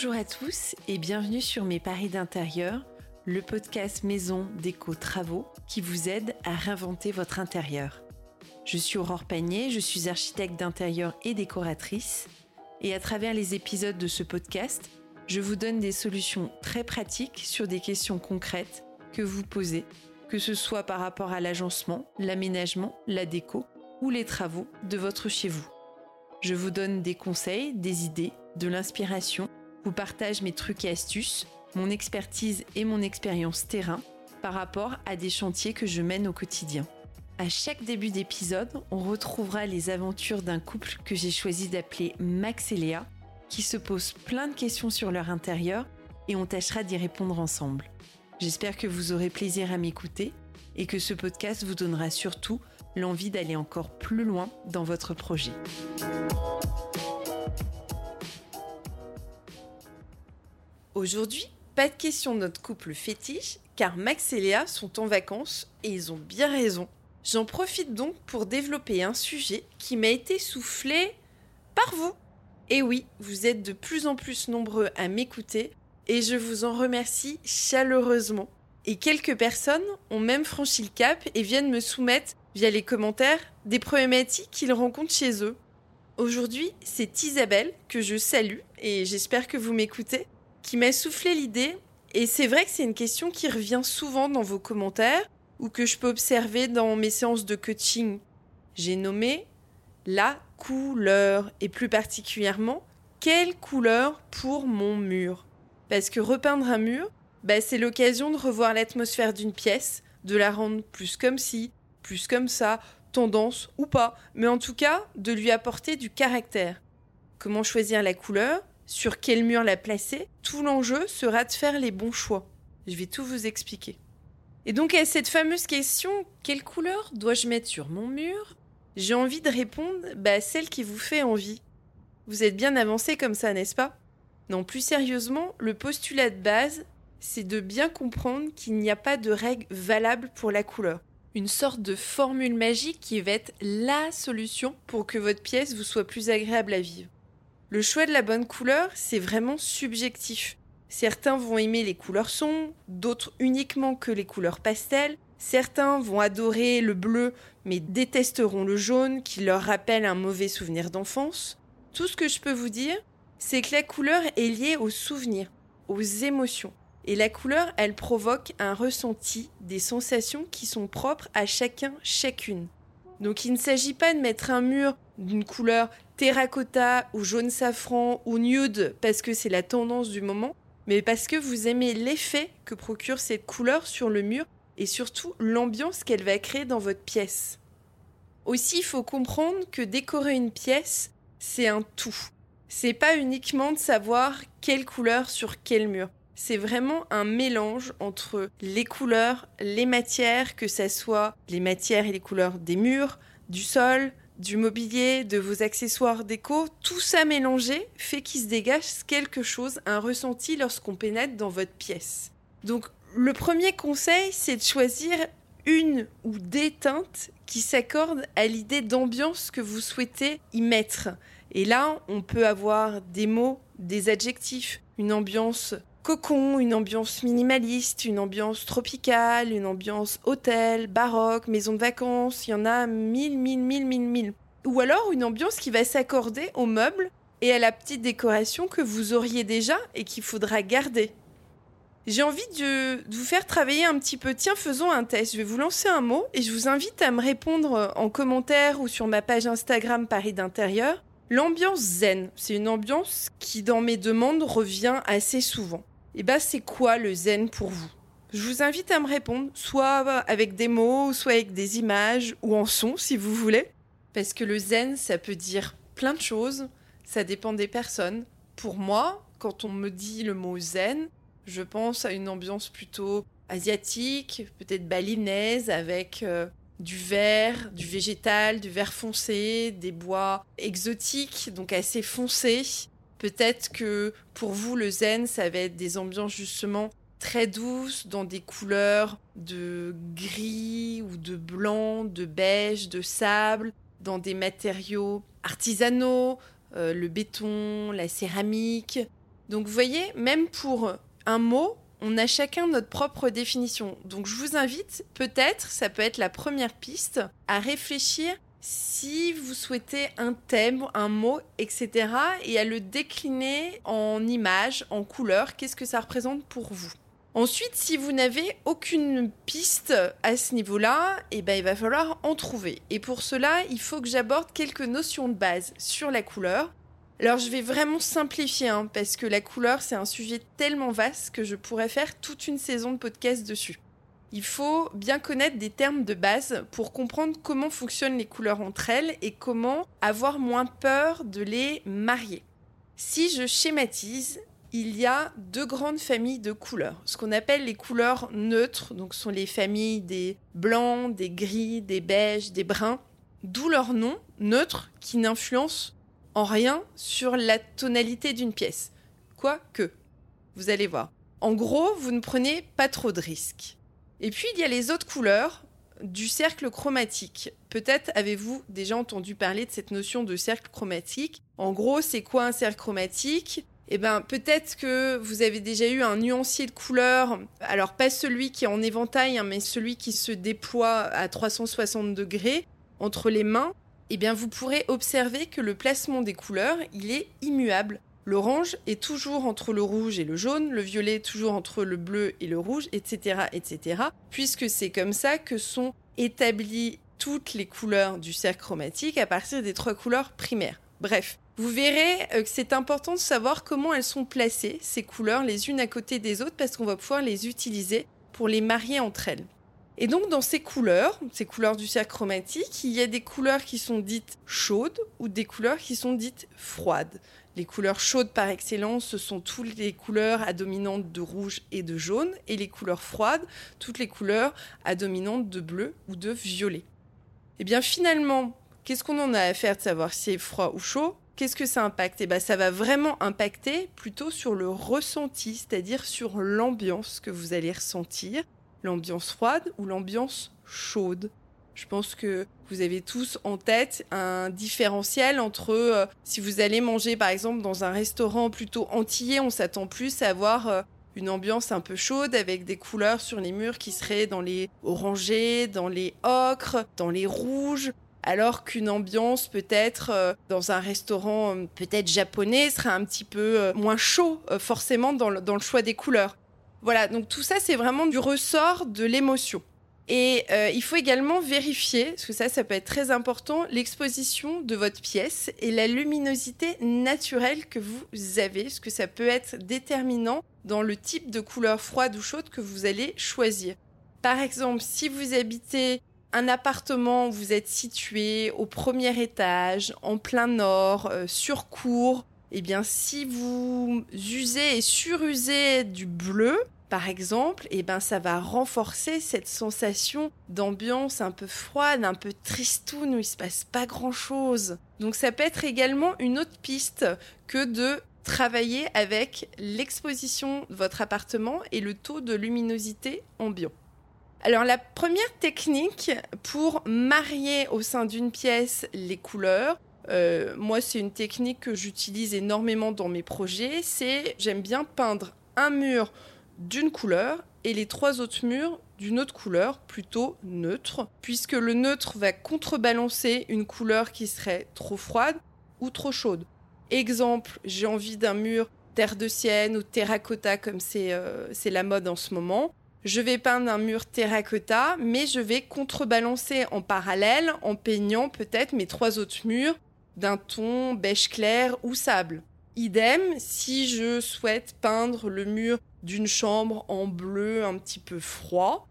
Bonjour à tous et bienvenue sur Mes Paris d'intérieur, le podcast maison déco travaux qui vous aide à réinventer votre intérieur. Je suis Aurore Panier, je suis architecte d'intérieur et décoratrice et à travers les épisodes de ce podcast, je vous donne des solutions très pratiques sur des questions concrètes que vous posez, que ce soit par rapport à l'agencement, l'aménagement, la déco ou les travaux de votre chez vous. Je vous donne des conseils, des idées, de l'inspiration, vous partage mes trucs et astuces, mon expertise et mon expérience terrain par rapport à des chantiers que je mène au quotidien. À chaque début d'épisode, on retrouvera les aventures d'un couple que j'ai choisi d'appeler Max et Léa, qui se posent plein de questions sur leur intérieur et on tâchera d'y répondre ensemble. J'espère que vous aurez plaisir à m'écouter et que ce podcast vous donnera surtout l'envie d'aller encore plus loin dans votre projet. Aujourd'hui, pas de question de notre couple fétiche, car Max et Léa sont en vacances et ils ont bien raison. J'en profite donc pour développer un sujet qui m'a été soufflé par vous. Et oui, vous êtes de plus en plus nombreux à m'écouter et je vous en remercie chaleureusement. Et quelques personnes ont même franchi le cap et viennent me soumettre via les commentaires des problématiques qu'ils rencontrent chez eux. Aujourd'hui, c'est Isabelle que je salue et j'espère que vous m'écoutez, qui m'a soufflé l'idée. Et c'est vrai que c'est une question qui revient souvent dans vos commentaires ou que je peux observer dans mes séances de coaching. J'ai nommé la couleur et plus particulièrement quelle couleur pour mon mur. Parce que repeindre un mur, bah, c'est l'occasion de revoir l'atmosphère d'une pièce, de la rendre plus comme ci, plus comme ça, tendance ou pas, mais en tout cas de lui apporter du caractère. Comment choisir la couleur, sur quel mur la placer, tout l'enjeu sera de faire les bons choix. Je vais tout vous expliquer. Et donc à cette fameuse question, quelle couleur dois-je mettre sur mon mur? J'ai envie de répondre bah, celle qui vous fait envie. Vous êtes bien avancé comme ça, n'est-ce pas? Non, plus sérieusement, le postulat de base, c'est de bien comprendre qu'il n'y a pas de règle valable pour la couleur. Une sorte de formule magique qui va être la solution pour que votre pièce vous soit plus agréable à vivre. Le choix de la bonne couleur, c'est vraiment subjectif. Certains vont aimer les couleurs sombres, d'autres uniquement que les couleurs pastel. Certains vont adorer le bleu mais détesteront le jaune qui leur rappelle un mauvais souvenir d'enfance. Tout ce que je peux vous dire, c'est que la couleur est liée aux souvenirs, aux émotions. Et la couleur, elle provoque un ressenti, des sensations qui sont propres à chacun, chacune. Donc il ne s'agit pas de mettre un mur d'une couleur terracotta ou jaune safran ou nude parce que c'est la tendance du moment, mais parce que vous aimez l'effet que procure cette couleur sur le mur et surtout l'ambiance qu'elle va créer dans votre pièce. Aussi, il faut comprendre que décorer une pièce, c'est un tout. C'est pas uniquement de savoir quelle couleur sur quel mur. C'est vraiment un mélange entre les couleurs, les matières, que ce soit les matières et les couleurs des murs, du sol, du mobilier, de vos accessoires déco, tout ça mélangé fait qu'il se dégage quelque chose, un ressenti lorsqu'on pénètre dans votre pièce. Donc le premier conseil, c'est de choisir une ou des teintes qui s'accordent à l'idée d'ambiance que vous souhaitez y mettre. Et là, on peut avoir des mots, des adjectifs, une ambiance cocon, une ambiance minimaliste, une ambiance tropicale, une ambiance hôtel, baroque, maison de vacances, il y en a mille, mille, mille, mille, mille. Ou alors une ambiance qui va s'accorder aux meubles et à la petite décoration que vous auriez déjà et qu'il faudra garder. J'ai envie de, vous faire travailler un petit peu. Tiens, faisons un test. Je vais vous lancer un mot et je vous invite à me répondre en commentaire ou sur ma page Instagram Paris d'intérieur. L'ambiance zen, c'est une ambiance qui dans mes demandes revient assez souvent. Eh ben, c'est quoi le zen pour vous? Je vous invite à me répondre, soit avec des mots, soit avec des images, ou en son si vous voulez. Parce que le zen, ça peut dire plein de choses, ça dépend des personnes. Pour moi, quand on me dit le mot zen, je pense à une ambiance plutôt asiatique, peut-être balinaise, avec euh, du vert, du végétal, du vert foncé, des bois exotiques, donc assez foncés, Peut-être que pour vous, le zen, ça va être des ambiances justement très douces, dans des couleurs de gris ou de blanc, de beige, de sable, dans des matériaux artisanaux, euh, le béton, la céramique. Donc vous voyez, même pour un mot, on a chacun notre propre définition. Donc je vous invite, peut-être, ça peut être la première piste, à réfléchir si vous souhaitez un thème, un mot, etc., et à le décliner en images, en couleurs, qu'est-ce que ça représente pour vous? Ensuite, si vous n'avez aucune piste à ce niveau-là, eh ben, il va falloir en trouver. Et pour cela, il faut que j'aborde quelques notions de base sur la couleur. Alors je vais vraiment simplifier, hein, parce que la couleur, c'est un sujet tellement vaste que je pourrais faire toute une saison de podcast dessus. Il faut bien connaître des termes de base pour comprendre comment fonctionnent les couleurs entre elles et comment avoir moins peur de les marier. Si je schématise, il y a deux grandes familles de couleurs. Ce qu'on appelle les couleurs neutres, donc sont les familles des blancs, des gris, des beiges, des bruns, d'où leur nom, neutre, qui n'influence en rien sur la tonalité d'une pièce. Quoique, vous allez voir. En gros, vous ne prenez pas trop de risques. Et puis, il y a les autres couleurs du cercle chromatique. Peut-être avez-vous déjà entendu parler de cette notion de cercle chromatique. En gros, c'est quoi un cercle chromatique? Eh ben, peut-être que vous avez déjà eu un nuancier de couleurs, alors pas celui qui est en éventail, hein, mais celui qui se déploie à 360 degrés entre les mains. Eh bien, vous pourrez observer que le placement des couleurs, il est immuable. L'orange est toujours entre le rouge et le jaune, le violet toujours entre le bleu et le rouge, etc., etc. Puisque c'est comme ça que sont établies toutes les couleurs du cercle chromatique à partir des trois couleurs primaires. Bref, vous verrez euh, que c'est important de savoir comment elles sont placées, ces couleurs, les unes à côté des autres, parce qu'on va pouvoir les utiliser pour les marier entre elles. Et donc dans ces couleurs, ces couleurs du cercle chromatique, il y a des couleurs qui sont dites chaudes ou des couleurs qui sont dites froides. Les couleurs chaudes par excellence, ce sont toutes les couleurs à dominante de rouge et de jaune, et les couleurs froides, toutes les couleurs à dominante de bleu ou de violet. Et eh bien finalement, qu'est-ce qu'on en a à faire de savoir si c'est froid ou chaud? Qu'est-ce que ça impacte? Eh bien, ça va vraiment impacter plutôt sur le ressenti, c'est-à-dire sur l'ambiance que vous allez ressentir, l'ambiance froide ou l'ambiance chaude. Je pense que vous avez tous en tête un différentiel entre euh, si vous allez manger par exemple dans un restaurant plutôt antillais, on s'attend plus à avoir euh, une ambiance un peu chaude avec des couleurs sur les murs qui seraient dans les orangés, dans les ocres, dans les rouges, alors qu'une ambiance peut-être euh, dans un restaurant peut-être japonais sera un petit peu moins chaud forcément dans le choix des couleurs. Voilà, donc tout ça c'est vraiment du ressort de l'émotion. Et euh, il faut également vérifier, parce que ça, ça peut être très important, l'exposition de votre pièce et la luminosité naturelle que vous avez, parce que ça peut être déterminant dans le type de couleur froide ou chaude que vous allez choisir. Par exemple, si vous habitez un appartement où vous êtes situé au premier étage, en plein nord, euh, sur cour, eh bien, si vous usez et surusez du bleu, par exemple, et eh ben ça va renforcer cette sensation d'ambiance un peu froide, un peu tristoun où il se passe pas grand chose. Donc ça peut être également une autre piste que de travailler avec l'exposition de votre appartement et le taux de luminosité ambiant. Alors la première technique pour marier au sein d'une pièce les couleurs, euh, moi c'est une technique que j'utilise énormément dans mes projets, c'est j'aime bien peindre un mur d'une couleur et les trois autres murs d'une autre couleur, plutôt neutre, puisque le neutre va contrebalancer une couleur qui serait trop froide ou trop chaude. Exemple, j'ai envie d'un mur terre de sienne ou terracotta comme euh, c'est la mode en ce moment. Je vais peindre un mur terracotta, mais je vais contrebalancer en parallèle en peignant peut-être mes trois autres murs d'un ton beige clair ou sable. Idem, si je souhaite peindre le mur d'une chambre en bleu un petit peu froid,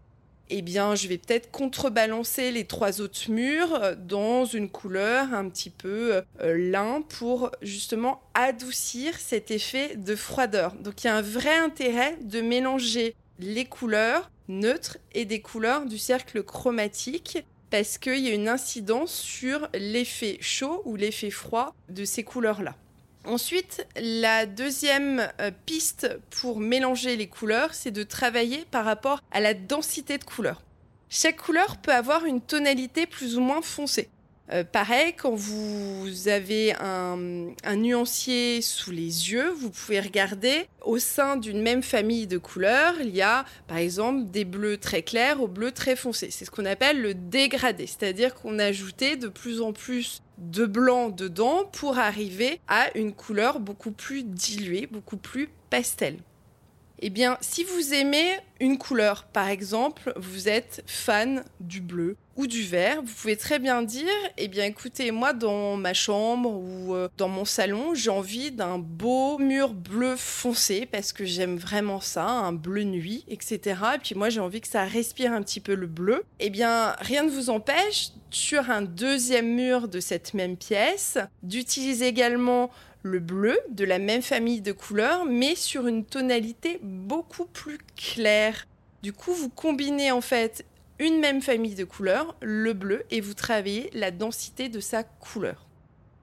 eh bien, je vais peut-être contrebalancer les trois autres murs dans une couleur un petit peu euh, lin pour justement adoucir cet effet de froideur. Donc, il y a un vrai intérêt de mélanger les couleurs neutres et des couleurs du cercle chromatique parce qu'il y a une incidence sur l'effet chaud ou l'effet froid de ces couleurs-là. Ensuite, la deuxième euh, piste pour mélanger les couleurs, c'est de travailler par rapport à la densité de couleurs. Chaque couleur peut avoir une tonalité plus ou moins foncée. Euh, pareil, quand vous avez un, nuancier sous les yeux, vous pouvez regarder au sein d'une même famille de couleurs, il y a par exemple des bleus très clairs aux bleus très foncés. C'est ce qu'on appelle le dégradé, c'est-à-dire qu'on a ajouté de plus en plus de blanc dedans pour arriver à une couleur beaucoup plus diluée, beaucoup plus pastel. Eh bien, si vous aimez une couleur, par exemple, vous êtes fan du bleu ou du vert, vous pouvez très bien dire, eh bien, écoutez, moi, dans ma chambre ou euh, dans mon salon, j'ai envie d'un beau mur bleu foncé parce que j'aime vraiment ça, un bleu nuit, etc. Et puis moi, j'ai envie que ça respire un petit peu le bleu. Eh bien, rien ne vous empêche, sur un deuxième mur de cette même pièce, d'utiliser également le bleu de la même famille de couleurs, mais sur une tonalité beaucoup plus claire. Du coup, vous combinez en fait une même famille de couleurs, le bleu, et vous travaillez la densité de sa couleur.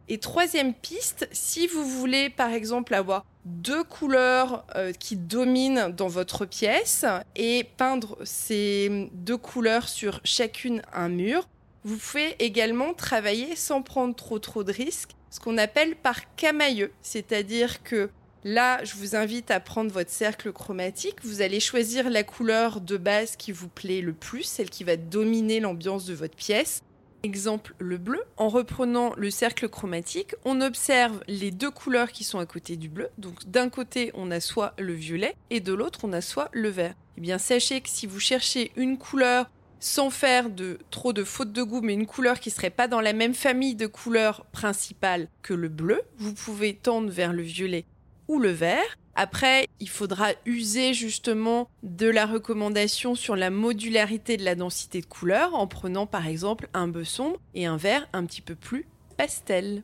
Et troisième piste, si vous voulez par exemple avoir deux couleurs euh, qui dominent dans votre pièce et peindre ces deux couleurs sur chacune un mur, vous pouvez également travailler sans prendre trop trop de risques ce qu'on appelle par camailleux, c'est-à-dire que là, je vous invite à prendre votre cercle chromatique, vous allez choisir la couleur de base qui vous plaît le plus, celle qui va dominer l'ambiance de votre pièce. Exemple, le bleu. En reprenant le cercle chromatique, on observe les deux couleurs qui sont à côté du bleu. Donc d'un côté, on a soit le violet et de l'autre, on a soit le vert. Eh bien, sachez que si vous cherchez une couleur sans faire de trop de fautes de goût, mais une couleur qui serait pas dans la même famille de couleurs principales que le bleu, vous pouvez tendre vers le violet ou le vert. Après, il faudra user justement de la recommandation sur la modularité de la densité de couleurs en prenant par exemple un bleu sombre et un vert un petit peu plus pastel.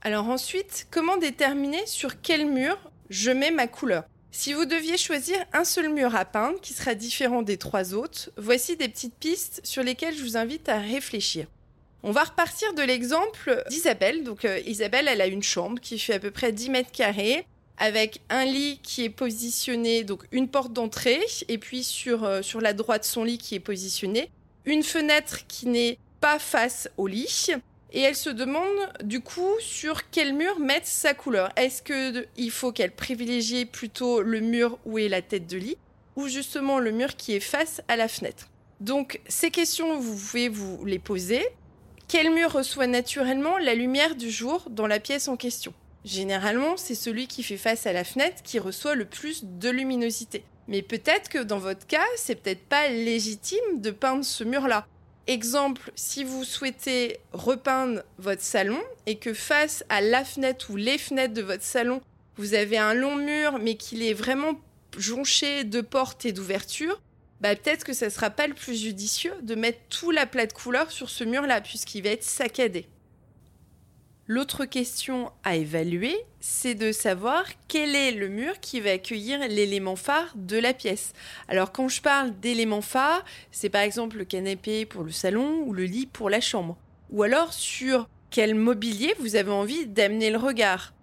Alors ensuite, comment déterminer sur quel mur je mets ma couleur? Si vous deviez choisir un seul mur à peindre qui sera différent des trois autres, voici des petites pistes sur lesquelles je vous invite à réfléchir. On va repartir de l'exemple d'Isabelle. Donc euh, Isabelle, elle a une chambre qui fait à peu près 10 mètres carrés avec un lit qui est positionné, donc une porte d'entrée, et puis sur, euh, sur la droite son lit qui est positionné, une fenêtre qui n'est pas face au lit, et elle se demande du coup sur quel mur mettre sa couleur. Est-ce qu'il faut qu'elle privilégie plutôt le mur où est la tête de lit ou justement le mur qui est face à la fenêtre? Donc ces questions, vous pouvez vous les poser. Quel mur reçoit naturellement la lumière du jour dans la pièce en question? Généralement, c'est celui qui fait face à la fenêtre qui reçoit le plus de luminosité. Mais peut-être que dans votre cas, c'est peut-être pas légitime de peindre ce mur-là. Exemple, si vous souhaitez repeindre votre salon et que face à la fenêtre ou les fenêtres de votre salon, vous avez un long mur mais qu'il est vraiment jonché de portes et d'ouvertures, bah peut-être que ça ne sera pas le plus judicieux de mettre tout la plate couleur sur ce mur-là puisqu'il va être saccadé. L'autre question à évaluer, c'est de savoir quel est le mur qui va accueillir l'élément phare de la pièce. Alors quand je parle d'élément phare, c'est par exemple le canapé pour le salon ou le lit pour la chambre. Ou alors sur quel mobilier vous avez envie d'amener le regard.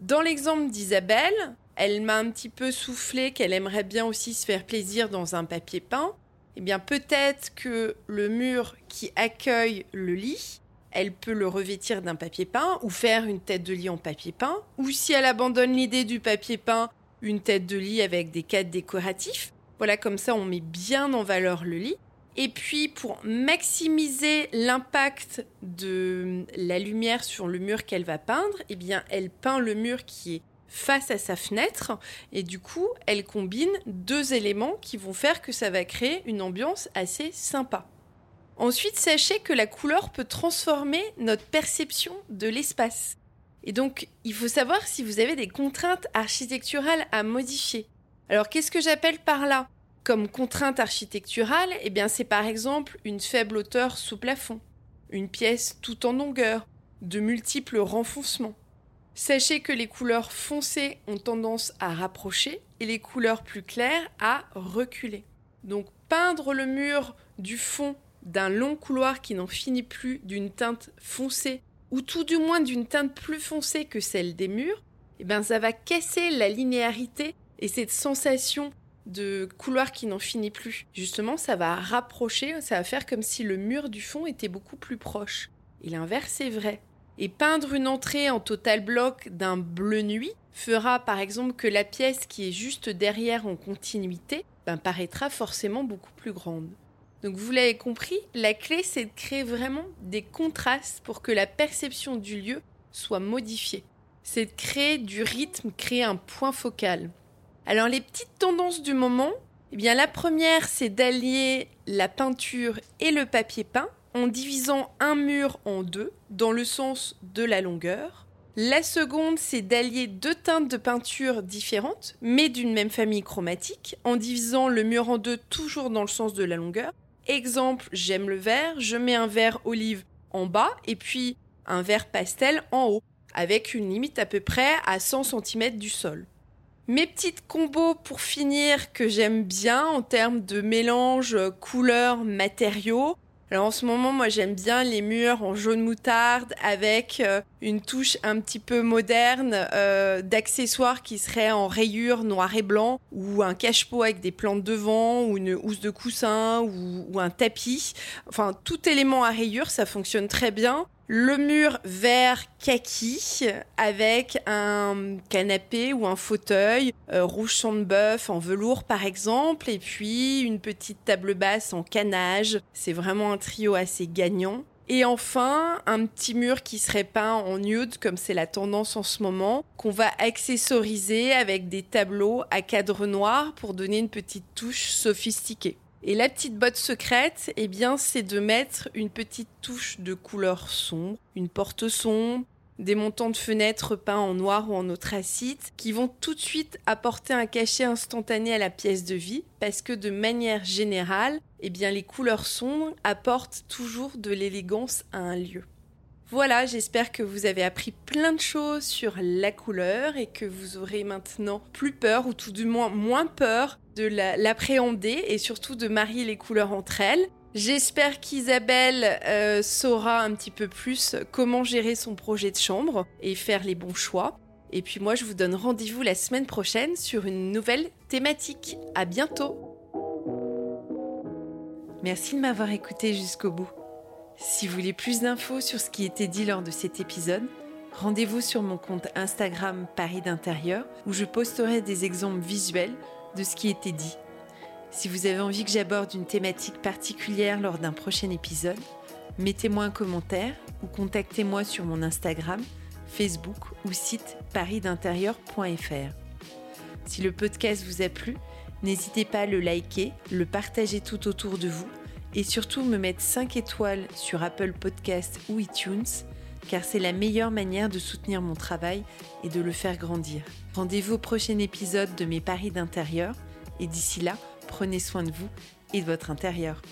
Dans l'exemple d'Isabelle, elle m'a un petit peu soufflé qu'elle aimerait bien aussi se faire plaisir dans un papier peint. Eh bien peut-être que le mur qui accueille le lit elle peut le revêtir d'un papier peint ou faire une tête de lit en papier peint. Ou si elle abandonne l'idée du papier peint, une tête de lit avec des cadres décoratifs. Voilà, comme ça on met bien en valeur le lit. Et puis pour maximiser l'impact de la lumière sur le mur qu'elle va peindre, eh bien elle peint le mur qui est face à sa fenêtre et du coup elle combine deux éléments qui vont faire que ça va créer une ambiance assez sympa. Ensuite, sachez que la couleur peut transformer notre perception de l'espace. Et donc, il faut savoir si vous avez des contraintes architecturales à modifier. Alors, qu'est-ce que j'appelle par là? Comme contrainte architecturale, eh bien, c'est par exemple une faible hauteur sous plafond, une pièce tout en longueur, de multiples renfoncements. Sachez que les couleurs foncées ont tendance à rapprocher et les couleurs plus claires à reculer. Donc, peindre le mur du fond d'un long couloir qui n'en finit plus, d'une teinte foncée, ou tout du moins d'une teinte plus foncée que celle des murs, eh ben ça va casser la linéarité et cette sensation de couloir qui n'en finit plus. Justement, ça va rapprocher, ça va faire comme si le mur du fond était beaucoup plus proche. Et l'inverse est vrai. Et peindre une entrée en total bloc d'un bleu nuit fera par exemple que la pièce qui est juste derrière en continuité ben, paraîtra forcément beaucoup plus grande. Donc vous l'avez compris, la clé c'est de créer vraiment des contrastes pour que la perception du lieu soit modifiée. C'est de créer du rythme, créer un point focal. Alors les petites tendances du moment, eh bien la première c'est d'allier la peinture et le papier peint en divisant un mur en deux dans le sens de la longueur. La seconde, c'est d'allier deux teintes de peinture différentes, mais d'une même famille chromatique, en divisant le mur en deux toujours dans le sens de la longueur. Exemple, j'aime le vert, je mets un vert olive en bas et puis un vert pastel en haut, avec une limite à peu près à 100 cm du sol. Mes petites combos pour finir que j'aime bien en termes de mélange couleurs matériaux, alors en ce moment, moi j'aime bien les murs en jaune moutarde avec euh, une touche un petit peu moderne euh, d'accessoires qui seraient en rayures noir et blanc ou un cache-pot avec des plantes devant ou une housse de coussin ou, ou un tapis. Enfin, tout élément à rayures, ça fonctionne très bien le mur vert kaki avec un canapé ou un fauteuil euh, rouge sang de bœuf en velours par exemple et puis une petite table basse en canage. C'est vraiment un trio assez gagnant. Et enfin, un petit mur qui serait peint en nude, comme c'est la tendance en ce moment, qu'on va accessoriser avec des tableaux à cadre noir pour donner une petite touche sophistiquée. Et la petite botte secrète, eh bien, c'est de mettre une petite touche de couleur sombre, une porte sombre, des montants de fenêtres peints en noir ou en anthracite qui vont tout de suite apporter un cachet instantané à la pièce de vie parce que de manière générale, eh bien, les couleurs sombres apportent toujours de l'élégance à un lieu. Voilà, j'espère que vous avez appris plein de choses sur la couleur et que vous aurez maintenant plus peur ou tout du moins moins peur de l'appréhender et surtout de marier les couleurs entre elles. J'espère qu'Isabelle euh, saura un petit peu plus comment gérer son projet de chambre et faire les bons choix. Et puis moi, je vous donne rendez-vous la semaine prochaine sur une nouvelle thématique. À bientôt. Merci de m'avoir écouté jusqu'au bout. Si vous voulez plus d'infos sur ce qui était dit lors de cet épisode, rendez-vous sur mon compte Instagram Paris d'intérieur où je posterai des exemples visuels de ce qui était dit. Si vous avez envie que j'aborde une thématique particulière lors d'un prochain épisode, mettez-moi un commentaire ou contactez-moi sur mon Instagram, Facebook ou site parisdintérieur.fr. Si le podcast vous a plu, n'hésitez pas à le liker, le partager tout autour de vous et surtout me mettre 5 étoiles sur Apple Podcast ou iTunes car c'est la meilleure manière de soutenir mon travail et de le faire grandir. Rendez-vous au prochain épisode de mes paris d'intérieur et d'ici là, prenez soin de vous et de votre intérieur.